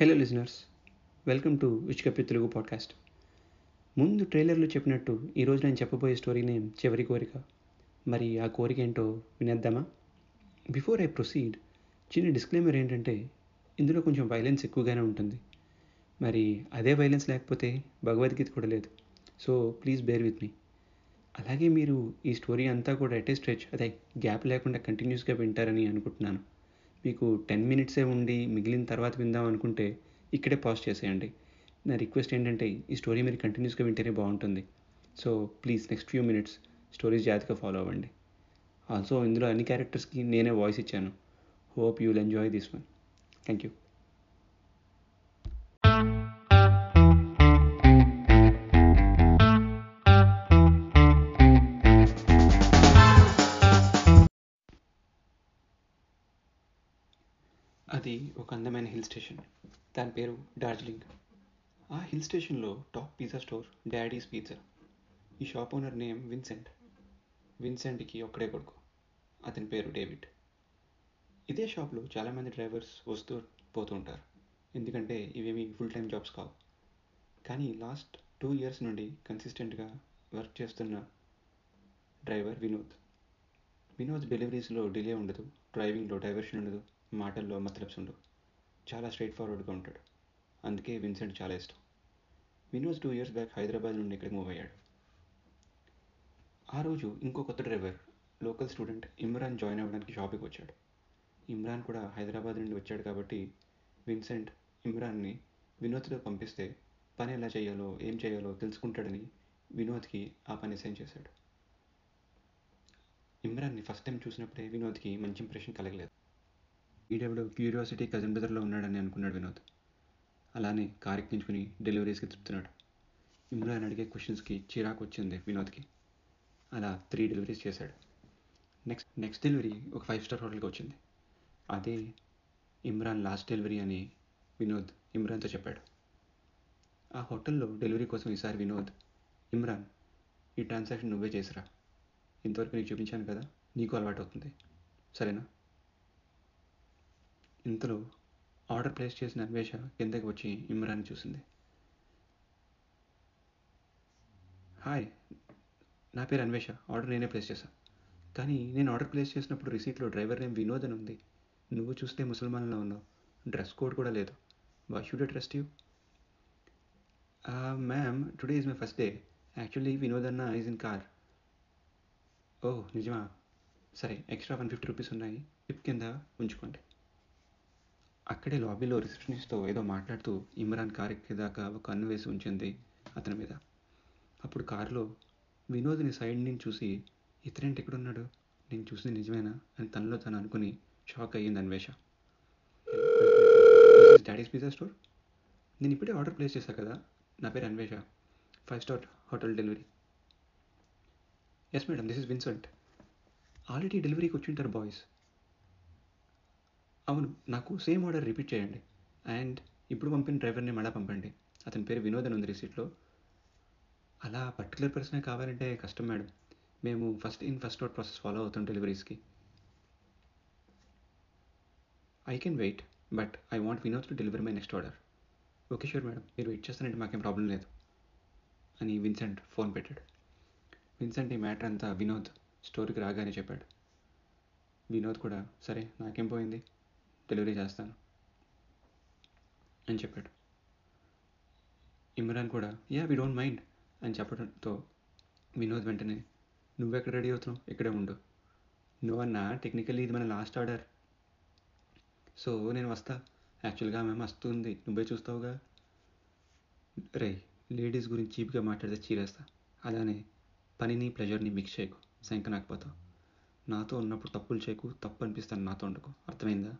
Hello listeners welcome to విష్కపి Telugu podcast ముందు ట్రైలర్లో చెప్పినట్టు ఈరోజు నేను చెప్పబోయే స్టోరీ నేమ్ చివరి కోరిక. మరి ఆ కోరిక ఏంటో వినేద్దామా? బిఫోర్ ఐ ప్రొసీడ్ చిన్న డిస్క్లైమర్ ఏంటంటే ఇందులో కొంచెం వైలెన్స్ ఎక్కువగానే ఉంటుంది. మరి అదే వైలెన్స్ లేకపోతే భగవద్గీత కూడా లేదు. So please bear with me అలాగే మీరు ఈ స్టోరీ అంతా కూడా ఎటే స్ట్రెచ్ అదే గ్యాప్ లేకుండా కంటిన్యూస్గా వింటారని అనుకుంటున్నాను. మీకు టెన్ మినిట్సే ఉండి మిగిలిన తర్వాత విందాం అనుకుంటే ఇక్కడే పాజ్ చేసేయండి. నా రిక్వెస్ట్ ఏంటంటే ఈ స్టోరీ మీరు కంటిన్యూస్గా వింటేనే బాగుంటుంది. So please next few minutes stories జాగ్రత్తగా ఫాలో అవ్వండి. ఆల్సో ఇందులో అన్ని క్యారెక్టర్స్కి నేనే వాయిస్ ఇచ్చాను. Hope you will enjoy this one. Thank you అది ఒక అందమైన హిల్ స్టేషన్. దాని పేరు డార్జిలింగ్. ఆ హిల్ స్టేషన్లో top pizza store Daddy's Pizza. ఈ షాప్ ఓనర్ నేమ్ విన్సెంట్. విన్సెంట్కి ఒక్కడే కొడుకు. అతని పేరు డేవిడ్. ఇదే షాప్లో చాలామంది డ్రైవర్స్ వస్తూ పోతూ ఉంటారు ఎందుకంటే ఇవేమి ఫుల్ టైం జాబ్స్ కావు. కానీ లాస్ట్ టూ ఇయర్స్ నుండి కన్సిస్టెంట్గా వర్క్ చేస్తున్న డ్రైవర్ వినోద్. వినోద్ డెలివరీస్లో డిలే ఉండదు డ్రైవింగ్లో డైవర్షన్ ఉండదు. మాటల్లో మతలబ్స్ ఉండవు చాలా స్ట్రైట్ ఫార్వర్డ్గా ఉంటాడు. అందుకే విన్సెంట్ చాలా ఇష్టం. Vinod two years back Hyderabad నుండి ఇక్కడికి మూవ్ అయ్యాడు. ఆ రోజు ఇంకో కొత్త driver local student Imran join అవ్వడానికి షాప్కి వచ్చాడు. ఇమ్రాన్ కూడా హైదరాబాద్ నుండి వచ్చాడు కాబట్టి విన్సెంట్ ఇమ్రాన్ని వినోద్తో పంపిస్తే పని ఎలా చేయాలో ఏం చేయాలో తెలుసుకుంటాడని వినోద్కి ఆ పని అసైన్ చేశాడు. ఇమ్రాన్ని ఫస్ట్ టైం చూసినప్పుడే వినోద్కి మంచి ఇంప్రెషన్ కలగలేదు. వీడెవడో క్యూరియాసిటీ కజిన్ బ్రదర్లో ఉన్నాడని అనుకున్నాడు వినోద్. అలానే కార్ ఎక్కించుకుని డెలివరీస్కి తిప్పుతున్నాడు. ఇమ్రాన్ అడిగే క్వశ్చన్స్కి చిరాకు వచ్చింది వినోద్కి. అలా త్రీ డెలివరీస్ చేశాడు. నెక్స్ట్ నెక్స్ట్ డెలివరీ ఒక ఫైవ్ స్టార్ హోటల్కి వచ్చింది. అదే ఇమ్రాన్ లాస్ట్ డెలివరీ అని వినోద్ ఇమ్రాన్తో చెప్పాడు. ఆ హోటల్లో డెలివరీ కోసం ఈసారి వినోద్ ఇమ్రాన్ ఈ ట్రాన్సాక్షన్ నువ్వే చేసిరా. ఇంతవరకు నీకు చూపించాను కదా నీకు అలవాటు అవుతుంది సరేనా? ఇంతలో ఆర్డర్ ప్లేస్ చేసిన అన్వేష కిందకి వచ్చి ఇమ్రాన్ని చూసింది. హాయ్ నా పేరు అన్వేష. ఆర్డర్ నేనే ప్లేస్ చేశాను కానీ నేను ఆర్డర్ ప్లేస్ చేసినప్పుడు రిసీట్లో డ్రైవర్ నేమ్ వినోద్ అని ఉంది. నువ్వు చూస్తే ముసల్మాన్లో ఉన్నావు. డ్రెస్ కోడ్ కూడా లేదు. Why should I trust you? Ma'am today is my first day. Actually Vinod అన్న ఈజ్ ఇన్ కార్. ఓ నిజమా? సరే ఎక్స్ట్రా వన్ ఫిఫ్టీ రూపీస్ ఉన్నాయి. టిప్ కింద ఉంచుకోండి. అక్కడే లాబీలో రిసెప్షనిస్ట్తో ఏదో మాట్లాడుతూ ఇమ్రాన్ కార్ ఎక్కేదాకా ఒక కన్ను వేసి ఉంచింది అతని మీద. అప్పుడు కారులో వినోద్ని సైడ్ నుంచి చూసి ఇతరేంటి ఎక్కడున్నాడు నేను చూసింది నిజమేనా? అని తనలో తను అనుకుని షాక్ అయ్యింది అన్వేష. డాడీస్ పిజ్జా స్టోర్ నేను ఇప్పుడే ఆర్డర్ ప్లేస్ చేశాను కదా? నా పేరు Anvesha. Five star hotel delivery. Yes madam this is Vincent already డెలివరీకి వచ్చింటారు బాయ్స్. అవును నాకు సేమ్ ఆర్డర్ రిపీట్ చేయండి. అండ్ ఇప్పుడు పంపిన డ్రైవర్ని మళ్ళీ పంపండి. అతని పేరు వినోద్ అని ఉంది రిసీట్లో. అలా పర్టికులర్ పర్సనే కావాలంటే కష్టం మేడం. మేము first in first out process follow అవుతాం డెలివరీస్కి. I can wait but I want Vinod to deliver my next order. Okay sure madam. మీరు వెయిట్ చేస్తానంటే మాకేం ప్రాబ్లం లేదు. అని విన్సెంట్ ఫోన్ పెట్టాడు. విన్సెంట్ ఈ మ్యాటర్ అంతా వినోద్ స్టోరీకి రాగానే చెప్పాడు. వినోద్ కూడా సరే నాకేం పోయింది? డెలివరీ చేస్తాను. అని చెప్పాడు. ఇమ్రాన్ కూడా యా వి డోంట్ మైండ్ అని చెప్పడంతో వినోద్ వెంటనే నువ్వెక్కడ రెడీ అవుతున్నావు? ఇక్కడే ఉండు. నువ్వన్నా టెక్నికల్లీ ఇది మన లాస్ట్ ఆర్డర్ సో నేను వస్తా. యాక్చువల్గా మేము వస్తుంది నువ్వే చూస్తావుగా? రే లేడీస్ గురించి చీప్గా మాట్లాడితే చీరేస్తా. అలానే పనిని ప్లెజర్ని మిక్స్ చేయకు. శంక నాకపోతావు నాతో ఉన్నప్పుడు తప్పులు చేయకు. తప్పు అనిపిస్తాను నాతో ఉండకు అర్థమైందా?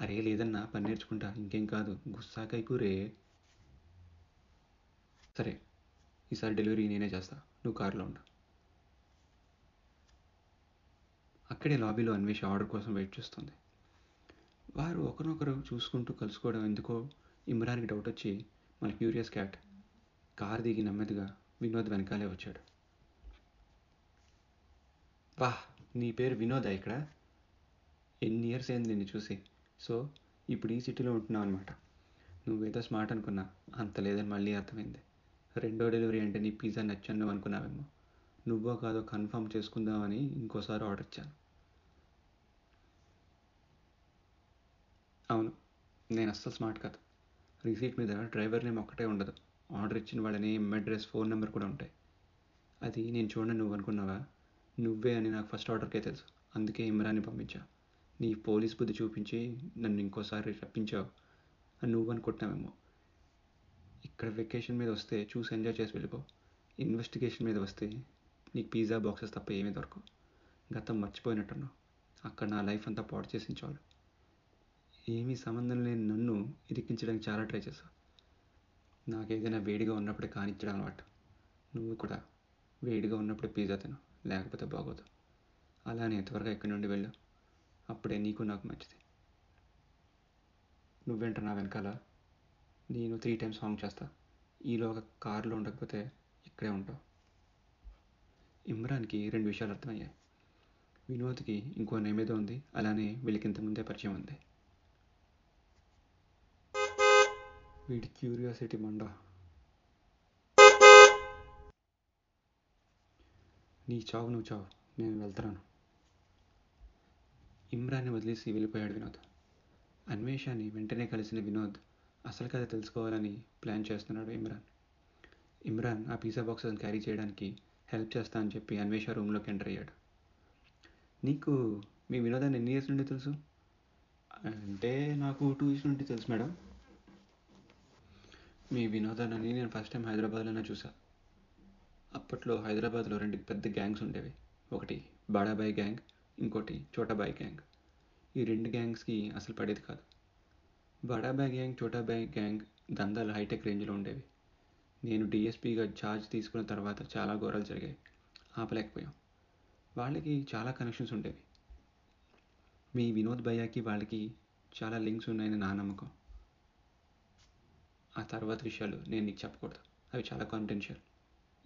అరే లేదన్నా పని నేర్చుకుంటా ఇంకేం కాదు. గుస్సాకాయ కూరే. సరే ఈసారి డెలివరీ నేనే చేస్తా. నువ్వు కారులో ఉండు. అక్కడే లాబీలో అన్వేష ఆర్డర్ కోసం వెయిట్ చేస్తుంది. వారు ఒకరినొకరు చూసుకుంటూ కలుసుకోవడం ఎందుకో ఇమ్రాన్కి డౌట్ వచ్చి మన క్యూరియస్ క్యాట్ కారు దిగి నెమ్మదిగా వినోద్ వెనకాలే వచ్చాడు. వాహ్ నీ పేరు వినోదా ఇక్కడ? ఎన్ని ఇయర్స్ అయింది నిన్ను చూసి? సో ఇప్పుడు ఈ సిటీలో ఉంటున్నావు అనమాట నువ్వేదో స్మార్ట్ అనుకున్నా అంత లేదని మళ్ళీ అర్థమైంది. రెండో డెలివరీ అంటే నీ పిజ్జా నచ్చాను నువ్వు అనుకున్నావేమో. నువ్వో కాదో కన్ఫర్మ్ చేసుకుందామని ఇంకోసారి ఆర్డర్ ఇచ్చాను. అవును నేను అస్సలు స్మార్ట్ కాదు. రిసీట్ మీద డ్రైవర్ నేమ్ ఒక్కటే ఉండదు. ఆర్డర్ ఇచ్చిన వాళ్ళ నేమ్ అడ్రస్ ఫోన్ నెంబర్ కూడా ఉంటాయి. అది నేను చూడండి నువ్వు అనుకున్నావా? నువ్వే అని నాకు ఫస్ట్ ఆర్డర్కే తెలుసు. అందుకే ఇమ్రాన్ని పంపించా. నీ పోలీస్ బుద్ధి చూపించి నన్ను ఇంకోసారి రప్పించావు. అని నువ్వు అనుకుంటున్నావేమో ఇక్కడ వెకేషన్ మీద వస్తే చూసి ఎంజాయ్ చేసి వెళ్ళిపో. ఇన్వెస్టిగేషన్ మీద వస్తే నీకు పిజ్జా బాక్సెస్ తప్ప ఏమీ దొరకవు. గతం మర్చిపోయినట్టున్నావు. అక్కడ నా లైఫ్ అంతా పాడు చేసిన చాలు. ఏమీ సంబంధం లేని నన్ను ఇరికించడానికి చాలా ట్రై చేశావు. నాకు ఏదైనా వేడిగా ఉన్నప్పుడే కానిచ్చడం అలవాటు. నువ్వు కూడా వేడిగా ఉన్నప్పుడే పిజ్జా తిను. లేకపోతే బాగోదు. అలానే త్వరగా ఇక్కడి నుండి వెళ్ళు. అప్పుడే నీకు నాకు మంచిది. నువ్వేంట నా వెనకాల? నేను త్రీ టైమ్స్ సాంగ్ చేస్తా. ఈలోగా కారులో ఉండకపోతే ఇక్కడే ఉంటావు. ఇమ్రాన్కి రెండు విషయాలు అర్థమయ్యాయి. వినోద్కి ఇంకో నేమేదో ఉంది. అలానే వీళ్ళకి ఇంతకుముందే పరిచయం ఉంది. వీడి క్యూరియాసిటీ మండ. నీ చావు నువ్వు చావు. నేను వెళ్తున్నాను. ఇమ్రాన్ని వదిలేసి వెళ్ళిపోయాడు వినోద్. అన్వేషాన్ని వెంటనే కలిసిన వినోద్ అసలు కథ తెలుసుకోవాలని ప్లాన్ చేస్తున్నాడు ఇమ్రాన్. ఇమ్రాన్ ఆ పిజ్జా బాక్సెస్ క్యారీ చేయడానికి హెల్ప్ చేస్తా అని చెప్పి అన్వేష రూమ్లోకి ఎంటర్ అయ్యాడు. నీకు మీ వినోదాన్ని ఎన్ని ఇయర్స్ నుండి తెలుసు? అంటే నాకు టూ ఇయర్స్ నుండి తెలుసు మేడం. మీ వినోదాన్ని నేను ఫస్ట్ టైం హైదరాబాద్లోనే చూసా. అప్పట్లో హైదరాబాద్లో రెండు పెద్ద గ్యాంగ్స్ ఉండేవి. ఒకటి బాడాబాయ్ గ్యాంగ్ ఇంకోటి చోటాబాయ్ గ్యాంగ్. ఈ రెండు గ్యాంగ్స్కి అసలు పడేది కాదు. బడాబాయ్ గ్యాంగ్ చోటాబాయ్ గ్యాంగ్ దందాలు హైటెక్ రేంజ్లో ఉండేవి. నేను డిఎస్పీగా ఛార్జ్ తీసుకున్న తర్వాత చాలా ఘోరాలు జరిగాయి. ఆపలేకపోయాం. వాళ్ళకి చాలా కనెక్షన్స్ ఉండేవి. మీ వినోద్ భయ్యాకి వాళ్ళకి చాలా లింక్స్ ఉన్నాయని నా నమ్మకం. ఆ తర్వాత విషయాలు నేను నీకు చెప్పకూడదు. అవి చాలా కాన్ఫిడెన్షియల్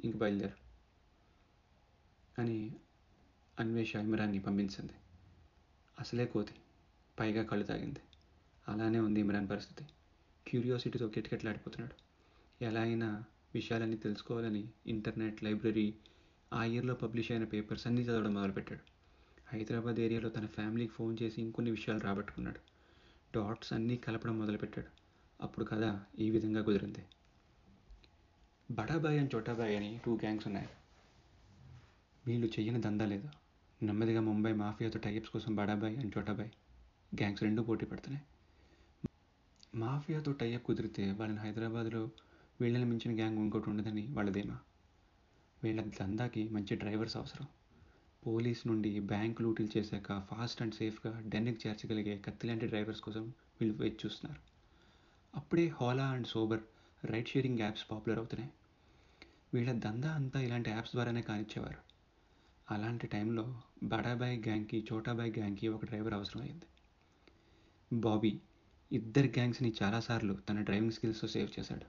ఇంక బయలుదేరు. అని అన్వేష ఇమ్రాన్ని పంపించింది. అసలే కోతి పైగా కళ్ళు తాగింది. అలానే ఉంది ఇమ్రాన్ పరిస్థితి. క్యూరియాసిటీతో కిటకిటలాడిపోతున్నాడు. ఎలా అయినా విషయాలన్నీ తెలుసుకోవాలని ఇంటర్నెట్ లైబ్రరీ ఆ ఇయర్లో పబ్లిష్ అయిన పేపర్స్ అన్నీ చదవడం మొదలుపెట్టాడు. హైదరాబాద్ ఏరియాలో తన ఫ్యామిలీకి ఫోన్ చేసి ఇంకొన్ని విషయాలు రాబట్టుకున్నాడు. డాట్స్ అన్నీ కలపడం మొదలుపెట్టాడు. అప్పుడు కథ ఈ విధంగా కుదిరింది. బడాబాయ్ అండ్ చోటాబాయ్ అని టూ గ్యాంగ్స్ ఉన్నాయి. వీళ్ళు చెయ్యని దందా లేదు? నెమ్మదిగా ముంబై మాఫియాతో టైప్స్ కోసం బడాబాయ్ అండ్ చోటాబాయ్ గ్యాంగ్స్ రెండూ పోటీ పడుతున్నాయి. మాఫియాతో టైప్ కుదిరితే వాళ్ళని హైదరాబాద్లో వీళ్ళని మించిన గ్యాంగ్ ఇంకోటి ఉండదని వాళ్ళదేమా? వీళ్ళ దందాకి మంచి డ్రైవర్స్ అవసరం. పోలీస్ నుండి బ్యాంక్ లూటీలు చేశాక ఫాస్ట్ అండ్ సేఫ్గా డెన్కి చేర్చగలిగే కత్తి లాంటి డ్రైవర్స్ కోసం వీళ్ళు వెయిట్ చూస్తున్నారు. అప్పుడే Ola and Uber ride sharing apps popular అవుతున్నాయి. వీళ్ళ దందా అంతా ఇలాంటి యాప్స్ ద్వారానే కానిచ్చేవారు. అలాంటి టైంలో బడాబాయ్ గ్యాంగ్కి చోటాబాయ్ గ్యాంగ్కి ఒక డ్రైవర్ అవసరమైంది బాబీ ఇద్దరు గ్యాంగ్స్ని చాలాసార్లు తన డ్రైవింగ్ స్కిల్స్తో సేవ్ చేశాడు.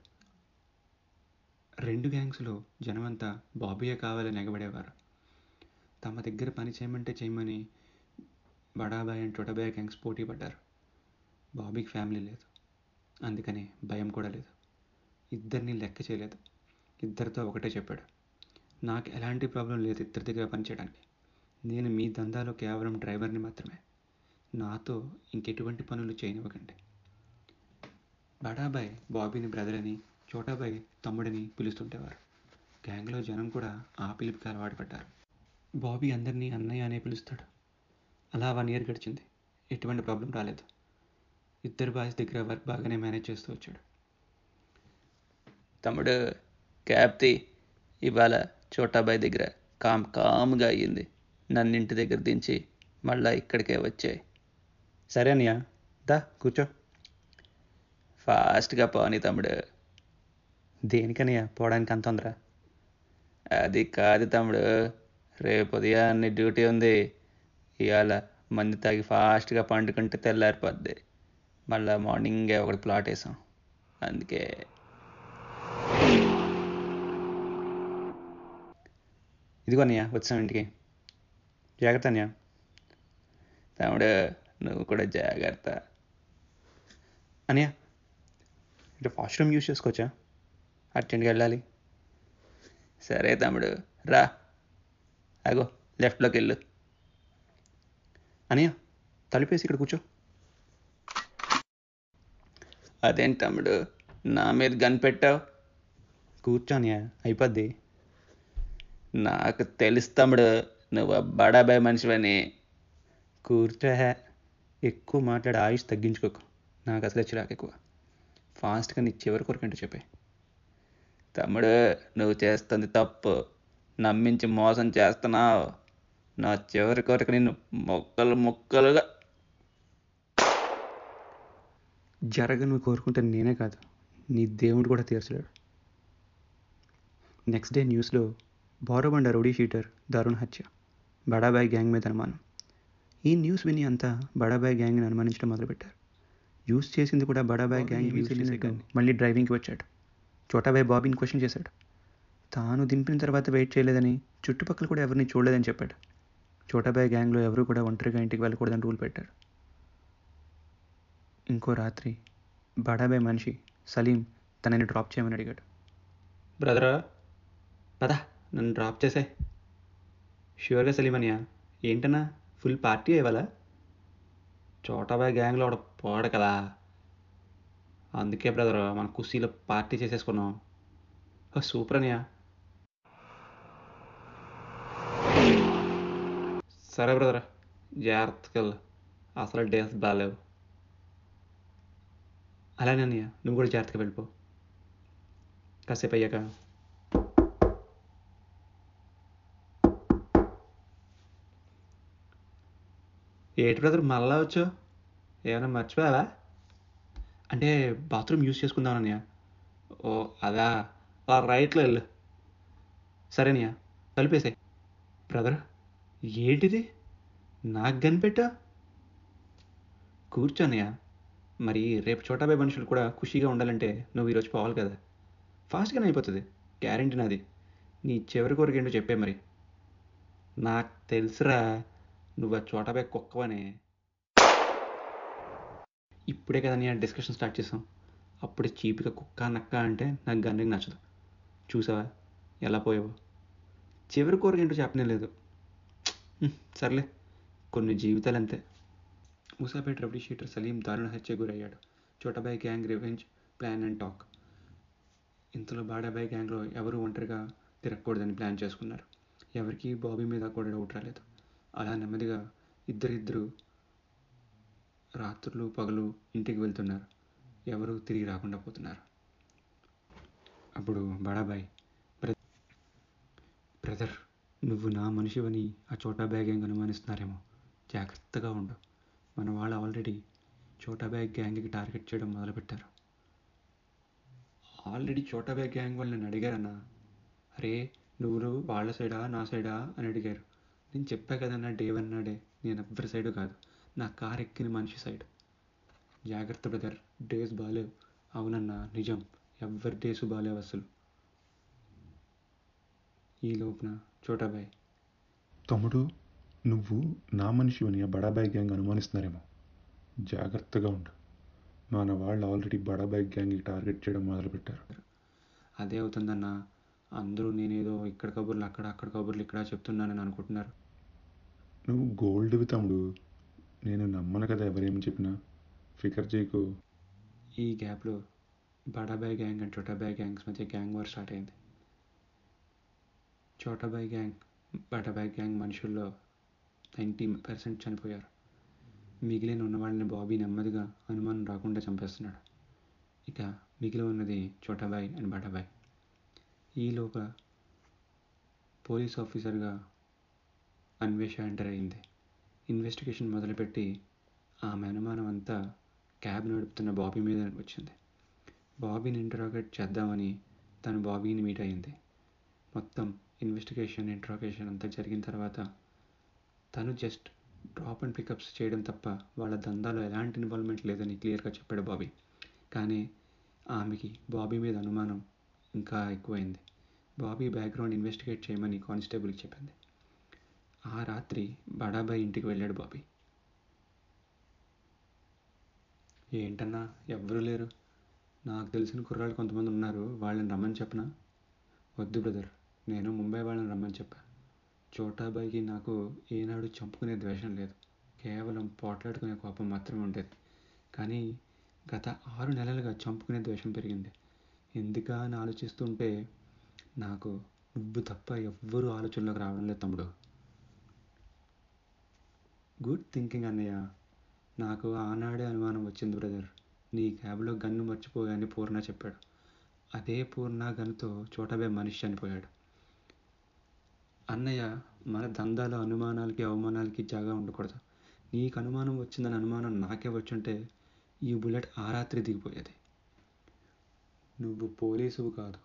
రెండు గ్యాంగ్స్లో జనమంతా బాబీయే కావాలని ఎగబడేవారు. తమ దగ్గర పని చేయమంటే చేయమని బడాబాయ్ అండ్ చోటాబాయ్ గ్యాంగ్స్ పోటీ పడ్డారు. బాబీకి ఫ్యామిలీ లేదు. అందుకని భయం కూడా లేదు. ఇద్దరిని లెక్క చేయలేదు. ఇద్దరితో ఒకటే చెప్పాడు. నాకు ఎలాంటి ప్రాబ్లం లేదు ఇద్దరి దగ్గర పనిచేయడానికి నేను మీ దందాలో కేవలం డ్రైవర్ని మాత్రమే. నాతో ఇంకెటువంటి పనులు చేయనివ్వకండి. బడాబాయ్ బాబీని బ్రదర్ అని చోటాబాయ్ తమ్ముడిని పిలుస్తుంటేవారు. గ్యాంగ్లో జనం కూడా ఆ పిలుపుకి అలవాటు పడ్డారు. బాబీ అందరినీ అన్నయ్య అనే పిలుస్తాడు. అలా వన్ ఇయర్ గడిచింది. ఎటువంటి ప్రాబ్లం రాలేదు. ఇద్దరు బాయ్స్ దగ్గర వర్క్ బాగానే మేనేజ్ చేస్తూ వచ్చాడు. తమ్ముడు క్యాప్తి ఇవాళ చోటాబాయ్ దగ్గర కామ్ కామ్గా అయ్యింది. నన్ను ఇంటి దగ్గర దించి మళ్ళా ఇక్కడికే వచ్చాయి. సరే అనియా దా కూర్చో. ఫాస్ట్గా పోని తమ్ముడు. దేనికనియా పోవడానికి అంత తొందర? అది కాదు తమ్ముడు. రేపు ఉదయాన్నే డ్యూటీ ఉంది. ఇవాళ మంది తాగి ఫాస్ట్గా పండుకుంటే తెల్లారిపోద్ది. మళ్ళా మార్నింగే ఒకటి ప్లాట్ వేసాం. అందుకే ఇదిగో అన్నయ్య వచ్చాం ఇంటికి. జాగ్రత్త అన్నయ్య. తమ్ముడు నువ్వు కూడా జాగ్రత్త. అన్నయ్య ఇటు వాష్రూమ్ యూస్ చేసుకోవచ్చా? అర్జెంట్గా వెళ్ళాలి. సరే తమ్ముడు రా. అగో లెఫ్ట్లోకి వెళ్ళు. అనియా తలుపేసి ఇక్కడ కూర్చో. అదేంటి తమ్ముడు నా మీద గన్ పెట్టావు? కూర్చోనియా అయిపోద్ది. నాకు తెలుసు తమ్ముడు నువ్వు బడాబాయ్ మనిషివని. కూర్చో ఎక్కువ మాట్లాడి ఆయుష్ తగ్గించుకోకు. నాకు అసలే చిరాకు ఎక్కువ. ఫాస్ట్గా నీ చివరి కొరకంటూ చెప్పే. తమ్ముడు నువ్వు చేస్తుంది తప్పు. నమ్మించి మోసం చేస్తున్నావు. నా చివరి కొరకు నిన్ను మొక్కలు ముక్కలుగా. జరగను కోరుకుంటే నేనే కాదు నీ దేవుడు కూడా తీర్చలేడు. నెక్స్ట్ డే న్యూస్లో బోరబండ రౌడీ షీటర్ దారుణ హత్య. బడాబాయ్ గ్యాంగ్ మీద అనుమానం. ఈ న్యూస్ విని అంతా బడాబాయ్ గ్యాంగ్ని అనుమానించడం మొదలుపెట్టారు. యూస్ చేసింది కూడా బడాబాయ్ గ్యాంగ్ మళ్ళీ డ్రైవింగ్కి వచ్చాడు. చోటాబాయ్ బాబీని క్వశ్చన్ చేశాడు. తాను దింపిన తర్వాత వెయిట్ చేయలేదని చుట్టుపక్కల కూడా ఎవరిని చూడలేదని చెప్పాడు. చోటాబాయ్ గ్యాంగ్లో ఎవరు కూడా ఒంటరిగా ఇంటికి వెళ్ళకూడదని రూల్ పెట్టారు ఇంకో రాత్రి బడాబాయ్ మనిషి సలీం తనని డ్రాప్ చేయమని అడిగాడు. బ్రదరా పదా. నన్ను డ్రాప్ చేసే షూర్గా సలీమనియా ఏంటన్నా? ఫుల్ పార్టీ ఇవ్వాల చోటాబాయ్ గ్యాంగ్లో ఒకడు పోడు కదా. అందుకే బ్రదర్ మన కుస్తీలో పార్టీ చేసేసుకున్నాం. ఓ, సూపర్ అనియా. సరే బ్రదర్ జాగ్రత్తగా అసలు డేస్ బాగాలేవు అలానే అన్నయ్య నువ్వు కూడా జాగ్రత్తగా వెళ్ళిపో. కాసేపు అయ్యాక. ఏటి బ్రదర్ మళ్ళా వచ్చావు? ఏమైనా మర్చిపోయావా? అంటే బాత్రూమ్ యూస్ చేసుకుందాం అన్నయ్య ఓ అదా. ఆ రైట్లో వెళ్ళు. సరేనయ్య కలిపేసే బ్రదర్ ఏంటిది? నాకు కనిపెట్టా కూర్చోనయ్యా మరి రేపు చోటాబాయ్ మనుషులు కూడా ఖుషీగా ఉండాలంటే నువ్వు ఈరోజు పోవాలి కదా. ఫాస్ట్గానే అయిపోతుంది. గ్యారెంటీ నాది. నీ చివరి కోరిక ఏంటో చెప్పే మరి. నాకు తెలుసురా. నువ్వు ఆ చోటాబాయ్ కుక్కవనే. ఇప్పుడే కదా నేను డిస్కషన్ స్టార్ట్ చేసాం. అప్పుడే చీపిగా కుక్క నక్క అంటే నాకు గన్నికి నచ్చదు. చూసావా? ఎలా పోయావో? చివరి కోరిక ఏంటో చెప్పనే లేదు. సర్లే. కొన్ని జీవితాలు అంతే ఊసాపేట రౌడీ షీటర్ సలీం దారుణ హత్య గురయ్యాడు. Chotabhai gang revenge plan and attack. ఇంతలో బాడాబాయ్ గ్యాంగ్లో ఎవరు ఒంటరిగా తిరగకూడదని ప్లాన్ చేసుకున్నారు. ఎవరికి బాబీ మీద కూడా డౌట్ రాలేదు. అలా నెమ్మదిగా ఇద్దరిద్దరు రాత్రులు పగలు ఇంటికి వెళ్తున్నారు. ఎవరు తిరిగి రాకుండా పోతున్నారు. అప్పుడు బడాబాయ్ బ్రదర్ నువ్వు నా మనిషివని ఆ చోటా బ్యాగ్ గ్యాంగ్ అనుమానిస్తున్నారేమో. జాగ్రత్తగా ఉండు. మన వాళ్ళు ఆల్రెడీ చోటా బ్యాగ్ గ్యాంగ్కి టార్గెట్ చేయడం మొదలుపెట్టారు. ఆల్రెడీ చోటా బ్యాగ్ గ్యాంగ్ వాళ్ళు నన్ను అడిగారన్నా? అరే నువ్వు వాళ్ళ సైడా నా సైడా? అని అడిగారు. నేను చెప్పా కదన్నా డే వన్ నాడే నేను ఎవ్వరి సైడు కాదు. నా కార్ ఎక్కిన మనిషి సైడ్. జాగ్రత్త బ్రదర్ డేస్ బాగాలేవు అవునన్నా నిజం. ఎవ్వరి డేస్ బాగాలేవు అసలు ఈ లోపున చోటాబాయ్. తమ్ముడు నువ్వు నా మనిషివని ఆ బడాబాయ్ గ్యాంగ్ అనుమానిస్తున్నారేమో. జాగ్రత్తగా ఉండు. మన వాళ్ళు ఆల్రెడీ బడాబాయ్ గ్యాంగ్కి టార్గెట్ చేయడం మొదలుపెట్టారు. అదే అవుతుందన్న. అందరూ నేనేదో ఇక్కడ కబుర్లు అక్కడ అక్కడ కబుర్లు ఇక్కడ చెప్తున్నానని అనుకుంటున్నారు. నువ్వు గోల్డ్వి తమ్ముడు నేను నమ్మను కదా ఎవరేమి చెప్పినా. ఫికర్ చేయకు. ఈ గ్యాప్లో Badabhai gang and Chotabhai gangs మధ్య గ్యాంగ్ వార్ స్టార్ట్ అయింది. చోటాబాయ్ గ్యాంగ్ బడాబాయ్ గ్యాంగ్ మనుషుల్లో నైంటీ పర్సెంట్ చనిపోయారు. మిగిలిన ఉన్న వాళ్ళని బాబీ నెమ్మదిగా అనుమానం రాకుండా చంపేస్తున్నాడు. ఇక మిగిలి ఉన్నది చోటాబాయ్ అండ్ బడాబాయ్ ఈలోప పోలీస్ ఆఫీసర్గా అన్వేష ఎంటర్ అయింది ఇన్వెస్టిగేషన్ మొదలుపెట్టి ఆమె అనుమానం అంతా క్యాబ్ నడుపుతున్న బాబీ మీద వచ్చింది. బాబీని ఇంటరాగేట్ చేద్దామని తను బాబీని మీట్ అయింది మొత్తం ఇన్వెస్టిగేషన్ ఇంట్రాగేషన్ అంతా జరిగిన తర్వాత తను జస్ట్ డ్రాప్ అండ్ పికప్స్ చేయడం తప్ప వాళ్ళ దందాలో ఎలాంటి ఇన్వాల్వ్మెంట్ లేదని క్లియర్గా చెప్పాడు బాబీ. కానీ ఆమెకి బాబీ మీద అనుమానం ఇంకా ఎక్కువైంది. బాబీ బ్యాక్గ్రౌండ్ ఇన్వెస్టిగేట్ చేయమని కానిస్టేబుల్కి చెప్పింది. ఆ రాత్రి బడాబాయ్ ఇంటికి వెళ్ళాడు బాబీ. ఏంటన్నా ఎవ్వరూ లేరు. నాకు తెలిసిన కుర్రాళ్ళు కొంతమంది ఉన్నారు. వాళ్ళని రమ్మని చెప్పనా? వద్దు బ్రదర్ నేను ముంబై వాళ్ళని రమ్మని చెప్పా. చోటాబాయికి నాకు ఏనాడు చంపుకునే ద్వేషం లేదు. కేవలం పోట్లాడుకునే కోపం మాత్రమే ఉండేది. కానీ గత ఆరు నెలలుగా చంపుకునే ద్వేషం పెరిగింది. ఎందుకా అని ఆలోచిస్తుంటే నాకు నువ్వు తప్ప ఎవ్వరూ ఆలోచనలోకి రావడం లేదు తమ్ముడు. గుడ్ థింకింగ్ అన్నయ్య. నాకు ఆనాడే అనుమానం వచ్చింది బ్రదర్. నీ క్యాబ్లో గన్ను మర్చిపోగానే పూర్ణ చెప్పాడు. అదే పూర్ణ గన్నుతో చోటబే మనిషి చనిపోయాడు. అన్నయ్య మన దందాలో అనుమానాలకి అవమానాలకి జాగా ఉండకూడదు. నీకు అనుమానం వచ్చిందని అనుమానం నాకే వచ్చుంటే ఈ బుల్లెట్ ఆ రాత్రి దిగిపోయేది. నువ్వు పోలీసువు కాదు.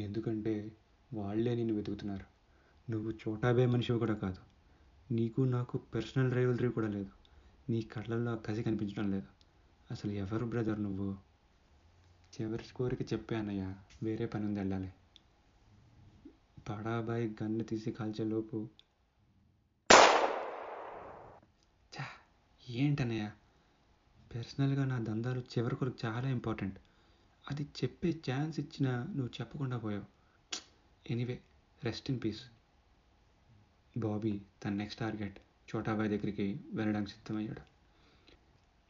ఎందుకంటే వాళ్ళే నిన్ను వెతుకుతున్నారు. నువ్వు చోటాబే మనిషివి కూడా కాదు. నీకు నాకు పర్సనల్ రైవలరీ కూడా లేదు. నీ కళ్ళల్లో ఆ కసి కనిపించడం లేదు. అసలు ఎవరు బ్రదర్ నువ్వు? చివరి కోరిక చెప్పే వేరే పని ఉంది వెళ్ళాలి. పడాబాయి గన్ను తీసి కాల్చేలోపు ఛా, ఏంటన్నయ్య? పర్సనల్గా నా దందాలు చివరి కొరకు చాలా ఇంపార్టెంట్ అది చెప్పే ఛాన్స్ ఇచ్చినా నువ్వు చెప్పకుండా పోయావు. Anyway rest in peace Bobby తన నెక్స్ట్ టార్గెట్ చోటాబాయ్ దగ్గరికి వెళ్ళడానికి సిద్ధమయ్యాడు.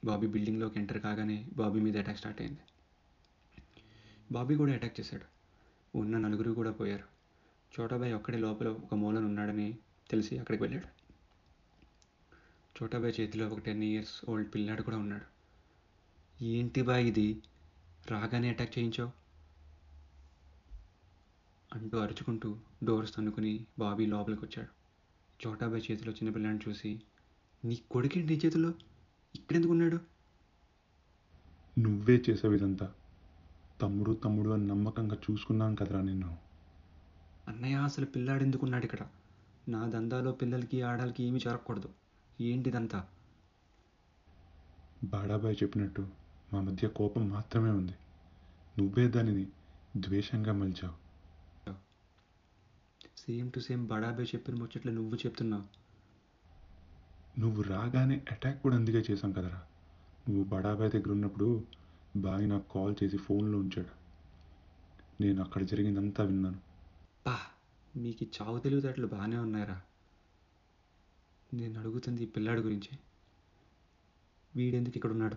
బాబీ బిల్డింగ్లోకి ఎంటర్ కాగానే బాబీ మీద అటాక్ స్టార్ట్ అయింది. బాబీ కూడా అటాక్ చేశాడు. ఉన్న నలుగురు కూడా పోయారు. చోటాబాయ్ ఒక్కడే లోపల ఒక మూలన ఉన్నాడని తెలిసి అక్కడికి వెళ్ళాడు. చోటాబాయ్ చేతిలో ఒక టెన్ ఇయర్స్ ఓల్డ్ పిల్లాడు కూడా ఉన్నాడు. ఏంటి బాయ్ ఇది? రాగానే అటాక్ చేయించావు? అంటూ అరుచుకుంటూ డోర్స్ తన్నుకుని బాబీ లోపలికి వచ్చాడు. చోటాబాయ్ చేతిలో చిన్న పిల్లాడిని చూసి నీ కొడుకేంటి నీ చేతిలో ఇక్కడెందుకు ఉన్నాడు? నువ్వే చేసావు ఇదంతా తమ్ముడు తమ్ముడు అని నమ్మకంగా చూసుకున్నాం కదరా నిన్ను. అన్నయ్య అసలు పిల్లాడు ఎందుకు ఉన్నాడు ఇక్కడ నా దందాలో పిల్లలకి ఆడాలకి ఏమీ జరగకూడదు. ఏంటిదంతా? బాడాబాయ్ చెప్పినట్టు మా మధ్య కోపం మాత్రమే ఉంది. నువ్వే దానిని ద్వేషంగా మలిచావు. సేమ్ టు సేమ్ బడాబాయ్ చెప్పిన ముచ్చట్లు నువ్వు చెప్తున్నావు. నువ్వు రాగానే అటాక్ కూడా అందుకే చేశాం కదరా. నువ్వు బడాబాయ్ దగ్గర ఉన్నప్పుడు బాయ్ నాకు కాల్ చేసి ఫోన్లో ఉంచాడు. నేను అక్కడ జరిగిందంతా విన్నాను. పా మీకు చావు తెలివితేటలు బాగానే ఉన్నాయరా. నేను అడుగుతుంది ఈ పిల్లాడి గురించి. వీడెందుకు ఇక్కడ ఉన్నాడు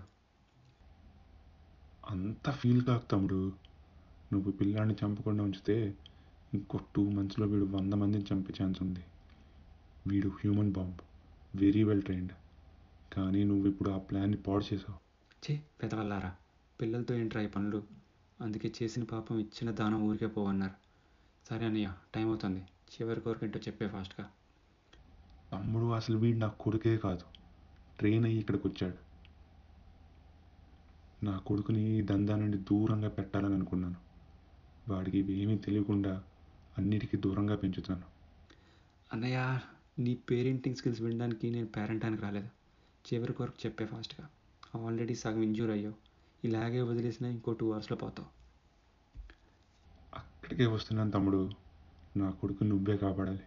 అంత ఫీల్ కాకు తమ్ముడు. నువ్వు పిల్లాడిని చంపకుండా ఉంచితే ఇంకో టూ మంత్స్లో వీడు వంద మందిని చంపే ఛాన్స్ ఉంది. వీడు human bomb. Very well trained. కానీ నువ్వు ఇప్పుడు ఆ ప్లాన్ని పాడు చేసావు. చే పెదవల్లారా. పిల్లలతో ఏంట్రా ఈ పనులు? అందుకే చేసిన పాపం ఇచ్చిన దానం ఊరికే పోవన్నారు. సరే అన్నయ్య టైం అవుతుంది. చివరి కోరికేంటో చెప్పే ఫాస్ట్గా. తమ్ముడు అసలు వీడు నా కొడుకే కాదు. ట్రైన్ అయ్యి ఇక్కడికి వచ్చాడు. నా కొడుకుని ఈ దందా నుండి దూరంగా పెట్టాలని అనుకున్నాను. వాడికి ఇవేమీ తెలియకుండా అన్నిటికీ దూరంగా పెంచుతాను. అన్నయ్య నీ పేరెంటింగ్ స్కిల్స్ వినడానికి నేను పేరెంటానికి రాలేదు? చివరి కొరకు చెప్పే ఫాస్ట్గా ఆల్రెడీ సగం ఇంజూర్ అయ్యావు. ఇలాగే వదిలేసినా ఇంకో టూ అవర్స్లో పోతావు. అక్కడికే వస్తున్నాను తమ్ముడు. నా కొడుకు నువ్వే కాపాడాలి.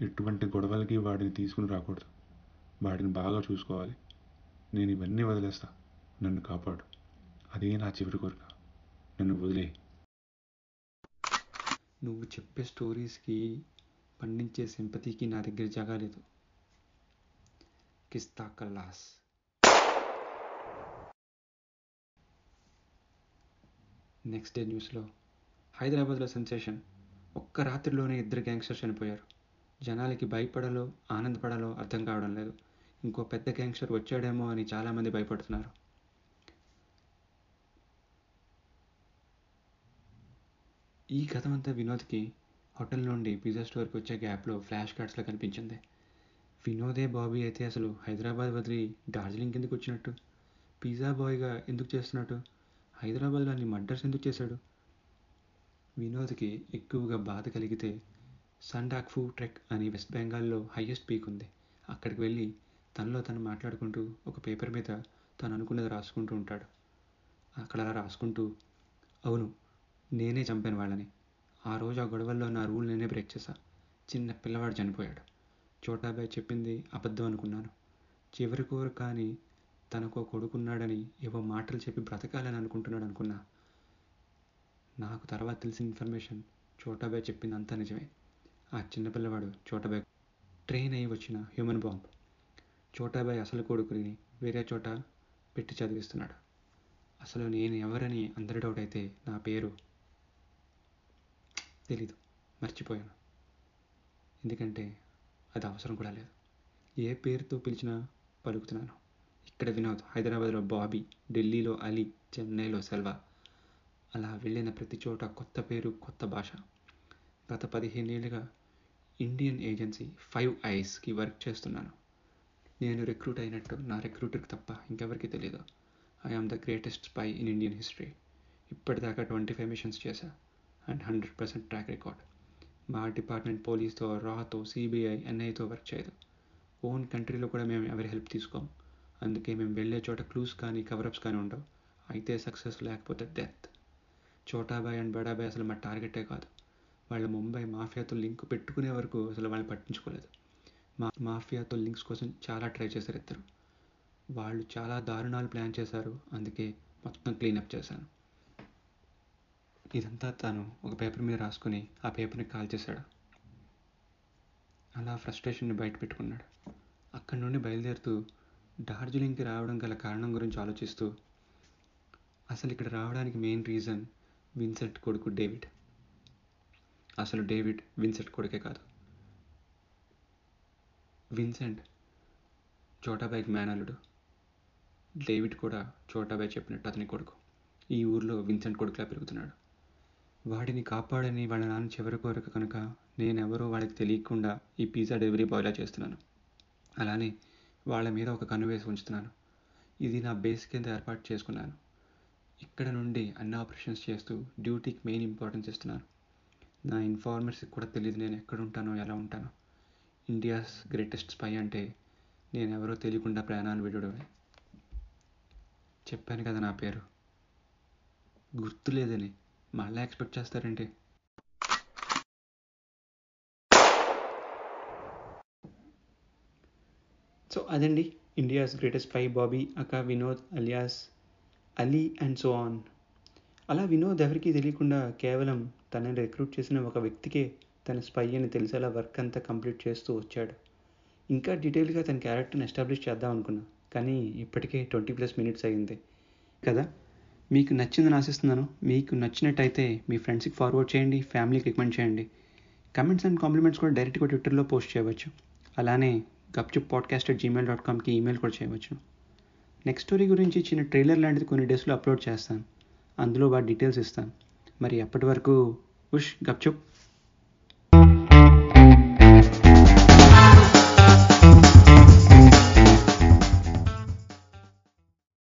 ఎటువంటి గొడవలకి వాడిని తీసుకుని రాకూడదు. వాడిని బాగా చూసుకోవాలి. నేను ఇవన్నీ వదిలేస్తా. నన్ను కాపాడు. అదే నా చివరి కోరిక. నన్ను వదిలే నువ్వు చెప్పే స్టోరీస్కి పండించే సింపతికి నా దగ్గర జగాలేదు కిస్తా కల్లాస్. నెక్స్ట్ డే న్యూస్లో హైదరాబాద్లో సెన్సేషన్. ఒక్క రాత్రిలోనే ఇద్దరు గ్యాంగ్స్టర్స్ చనిపోయారు. జనాలకి భయపడాలో ఆనందపడాలో అర్థం కావడం లేదు. ఇంకో పెద్ద గ్యాంగ్స్టర్ వచ్చాడేమో అని చాలామంది భయపడుతున్నారు. ఈ కథ అంతా వినోద్కి హోటల్ నుండి పిజ్జా స్టోర్కి వచ్చే గ్యాప్లో ఫ్లాష్ కార్డ్స్లో కనిపించింది. వినోదే బాబీ అయితే అసలు హైదరాబాద్ వదిలి డార్జిలింగ్ ఎందుకు వచ్చినట్టు? పిజ్జా బాయ్గా ఎందుకు చేస్తున్నట్టు? హైదరాబాద్లో అన్ని మర్డర్స్ ఎందుకు చేశాడు? వినోద్కి ఎక్కువగా బాధ కలిగితే సండాక్ఫు ట్రెక్ అని వెస్ట్ బెంగాల్లో హయ్యెస్ట్ పీక్ ఉంది. అక్కడికి వెళ్ళి తనలో తను మాట్లాడుకుంటూ ఒక పేపర్ మీద తను అనుకున్నది రాసుకుంటూ ఉంటాడు. అక్కడ అలా రాసుకుంటూ అవును నేనే చంపాను వాళ్ళని. ఆ రోజు ఆ గొడవల్లో నా రూల్ నేనే బ్రేక్ చేశా. చిన్న పిల్లవాడు చనిపోయాడు. చోటాబాయ్ చెప్పింది అబద్ధం అనుకున్నాను. చివరి కోరు కానీ తనకు కొడుకున్నాడని ఏవో మాటలు చెప్పి బ్రతకాలని అనుకుంటున్నాడు అనుకున్నా. నాకు తర్వాత తెలిసిన ఇన్ఫర్మేషన్ చోటాబాయ్ చెప్పింది అంతా నిజమే. ఆ చిన్నపిల్లవాడు చోటాబాయ్ ట్రైన్ అయ్యి వచ్చిన హ్యూమన్ బాంబ్. చోటాబాయ్ అసలు కొడుకుని వేరే చోట పెట్టి చదివిస్తున్నాడు. అసలు నేను ఎవరని అందరి డౌట్ అయితే నా పేరు తెలీదు. మర్చిపోయాను. ఎందుకంటే అది అవసరం కూడా లేదు. ఏ పేరుతో పిలిచినా పలుకుతున్నాను. ఇక్కడ వినోద్ హైదరాబాద్లో బాబీ ఢిల్లీలో అలీ చెన్నైలో సెల్వా. అలా వెళ్ళిన ప్రతి చోట కొత్త పేరు కొత్త భాష. గత పదిహేనేళ్ళుగా ఇండియన్ ఏజెన్సీ ఫైవ్ ఐస్కి వర్క్ చేస్తున్నాను. నేను రిక్రూట్ అయినట్టు నా రిక్రూటర్కి తప్ప ఇంకెవరికి తెలియదు I am the greatest spy in Indian history. ఇప్పటిదాకా ట్వంటీ ఫైవ్ మిషన్స్ చేశా. And hundred percent track record. మా డిపార్ట్మెంట్ పోలీస్తో రాతో సిబిఐ ఎన్ఐతో వర్క్ చేయదు. ఓన్ కంట్రీలో కూడా మేము ఎవరి హెల్ప్ తీసుకోము అందుకే మేము వెళ్ళే చోట క్లూస్ కానీ కవరప్స్ కానీ ఉండవు. అయితే సక్సెస్ లేకపోతే డెత్. చోటాబాయ్ అండ్ బడాబాయ్ అసలు మా టార్గెటే కాదు. వాళ్ళ ముంబై మాఫియాతో లింక్ పెట్టుకునే వరకు అసలు వాళ్ళని పట్టించుకోలేదు. మా మాఫియాతో లింక్స్ కోసం చాలా ట్రై చేశారు ఇద్దరు. వాళ్ళు చాలా దారుణాలు ప్లాన్ చేశారు. అందుకే మొత్తం క్లీనప్ చేశాను. ఇదంతా తాను ఒక పేపర్ మీద రాసుకుని ఆ పేపర్ని కాల్ చేశాడు. అలా ఫ్రస్ట్రేషన్ని బయట పెట్టుకున్నాడు. అక్కడి నుండి బయలుదేరుతూ డార్జిలింగ్కి రావడం గల కారణం గురించి ఆలోచిస్తూ అసలు ఇక్కడ రావడానికి మెయిన్ రీజన్ విన్సెంట్ కొడుకు డేవిడ్. అసలు డేవిడ్ విన్సెంట్ కొడుకే కాదు. విన్సెంట్ చోటాబాయ్కి మేనల్లుడు. డేవిడ్ కూడా చోటాబాయ్ చెప్పినట్టు అతని కొడుకు. ఈ ఊర్లో విన్సెంట్ కొడుకులా పెరుగుతున్నాడు. వాడిని కాపాడని వాళ్ళ నాన్న చివరి కోరిక కనుక నేనెవరో వాళ్ళకి తెలియకుండా ఈ పిజ్జా డెలివరీ బాయ్లా చేస్తున్నాను. అలానే వాళ్ళ మీద ఒక కన్ను వేసి ఉంచుతున్నాను. ఇది నా బేస్ కింద ఏర్పాటు చేసుకున్నాను. ఇక్కడ నుండి అన్ని ఆపరేషన్స్ చేస్తూ డ్యూటీకి మెయిన్ ఇంపార్టెన్స్ ఇస్తున్నాను. నా ఇన్ఫార్మర్స్కి కూడా తెలియదు నేను ఎక్కడ ఉంటానో ఎలా ఉంటానో. ఇండియాస్ గ్రేటెస్ట్ స్పై అంటే నేను ఎవరో తెలియకుండా ప్రాణాలు విడవడమే. చెప్పాను కదా నా పేరు. గుర్తులేదని మళ్ళీ ఎక్స్పెక్ట్ చేస్తారేంటి? సో అదండి ఇండియాస్ గ్రేటెస్ట్ ఫైవ్ బాబీ అక్క Vinod alias Ali and so on అలా వినోద్ ఎవరికీ తెలియకుండా కేవలం తనని రిక్రూట్ చేసిన ఒక వ్యక్తికే తన స్పై అని తెలిసేలా వర్క్ అంతా కంప్లీట్ చేస్తూ వచ్చాడు. ఇంకా డీటెయిల్గా తన క్యారెక్టర్ని ఎస్టాబ్లిష్ చేద్దాం అనుకున్నా కానీ ఇప్పటికే ట్వంటీ ప్లస్ మినిట్స్ అయ్యింది. కదా? మీకు నచ్చిందని ఆశిస్తున్నాను. మీకు నచ్చినట్టయితే మీ ఫ్రెండ్స్కి ఫార్వర్డ్ చేయండి ఫ్యామిలీకి రికమెండ్ చేయండి. కమెంట్స్ అండ్ కాంప్లిమెంట్స్ కూడా డైరెక్ట్గా ట్విట్టర్లో పోస్ట్ చేయవచ్చు. అలానే Gupchup podcast at Gmail dot కామ్కి email కూడా చేయవచ్చు. నెక్స్ట్ స్టోరీ గురించి చిన్న ట్రైలర్ లాంటిది కొన్ని డేస్లో అప్లోడ్ చేస్తాను. అందులో వాటి డీటెయిల్స్ ఇస్తాను. మరి అప్పటి వరకు ఉష్ గప్చుప్.